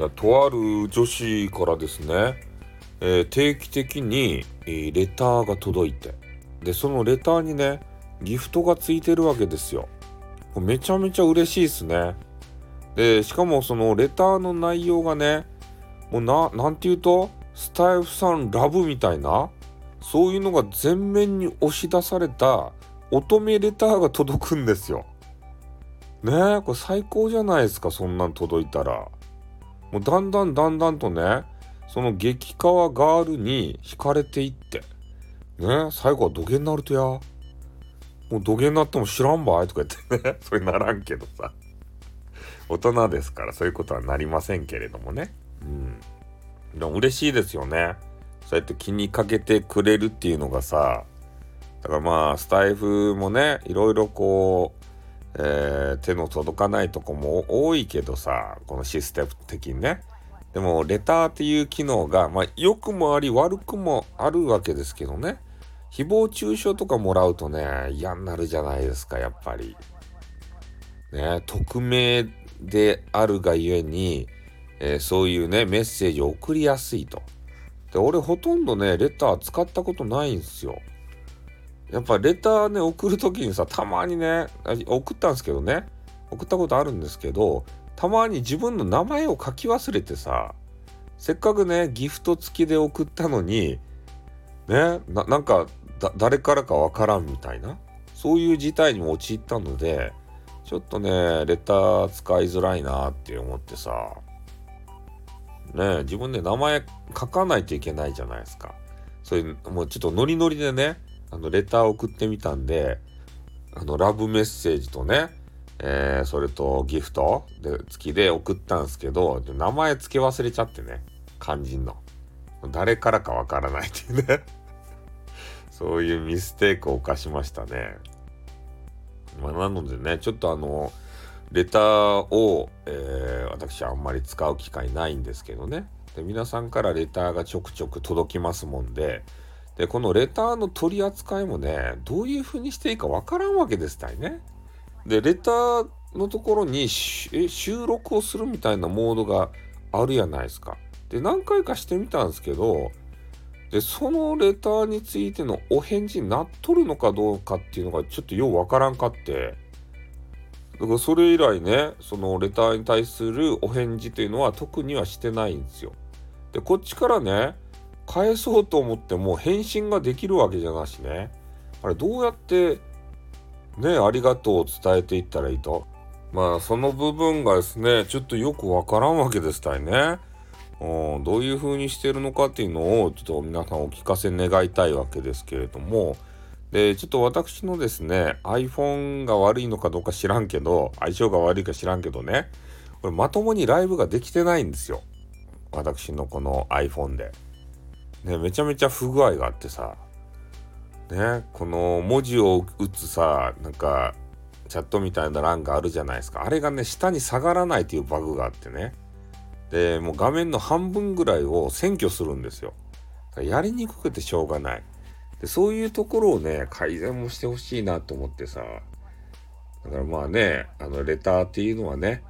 いやとある女子からですね、えー、定期的に、えー、レターが届いてでそのレターにねギフトがついてるわけですよ。めちゃめちゃ嬉しいですね。でしかもそのレターの内容がねもうななんて言うとスタイフさんラブみたいなそういうのが全面に押し出された乙女レターが届くんですよ。ねえこれ最高じゃないですかそんなん届いたら。もうだんだんだんだんとねその激川ガールに惹かれていってね最後は土下になるとや。もう土下になっても知らんばいとか言ってね それならんけどさ。大人ですからそういうことはなりませんけれどもね。うん。でも嬉しいですよね。そうやって気にかけてくれるっていうのがさだからまあスタイフもねいろいろこうえー、手の届かないとこも多いけどさこのシステム的にね。でもレターっていう機能がまあ良くもあり悪くもあるわけですけどね。誹謗中傷とかもらうとね嫌になるじゃないですかやっぱり。ね匿名であるがゆえに、えー、そういうねメッセージを送りやすいと。で俺ほとんどねレター使ったことないんですよ。やっぱレターね送る時にさたまにね送ったんですけどね。送ったことあるんですけどたまに自分の名前を書き忘れてさせっかくねギフト付きで送ったのにねなんか誰からかわからんみたいなそういう事態にも陥ったのでちょっとねレター使いづらいなって思ってさね自分で名前書かないといけないじゃないですか。そういうもうちょっとノリノリでねあの、レター送ってみたんで、あの、ラブメッセージとね、えー、それとギフトで付きで送ったんですけど、名前付け忘れちゃってね、肝心の。誰からかわからないっていうね そういうミステイクを犯しましたね。まあ、なのでね、ちょっとあの、レターを、えー、私はあんまり使う機会ないんですけどね。で皆さんからレターがちょくちょく届きますもんで、で、このレターの取り扱いもね、どういう風にしていいかわからんわけですたいね。で、レターのところに収録をするみたいなモードがあるやないですか。で、何回かしてみたんですけど、で、そのレターについてのお返事になっとるのかどうかっていうのがちょっとようわからんかって、だからそれ以来ね、そのレターに対するお返事というのは特にはしてないんですよ。で、こっちからね、返そうと思っても返信ができるわけじゃなしね。あれどうやってね、ありがとうを伝えていったらいいと。まあその部分がですね、ちょっとよくわからんわけですたいね。うん、どういう風にしてるのかっていうのをちょっと皆さんお聞かせ願いたいわけですけれども、で、ちょっと私のですね、iPhone が悪いのかどうか知らんけど、相性が悪いか知らんけどね、これまともにライブができてないんですよ。私のこの iPhone で。ね、めちゃめちゃ不具合があってさ、ね、この文字を打つさ、なんか、チャットみたいな欄があるじゃないですか。あれがね、下に下がらないというバグがあってね。で、もう画面の半分ぐらいを占拠するんですよ。やりにくくてしょうがない。で、そういうところをね、改善もしてほしいなと思ってさ。だからまあね、あの、レターっていうのはね、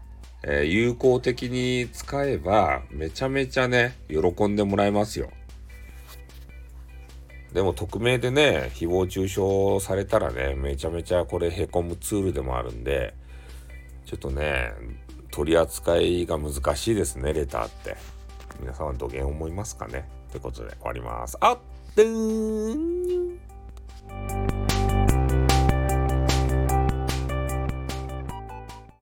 えー、有効的に使えば、めちゃめちゃね、喜んでもらえますよ。でも匿名でね、誹謗中傷されたらね、めちゃめちゃこれへこむツールでもあるんで、ちょっとね、取り扱いが難しいですね、レターって。皆さんはどげん思いますかね？ということで終わります。あっ、でーん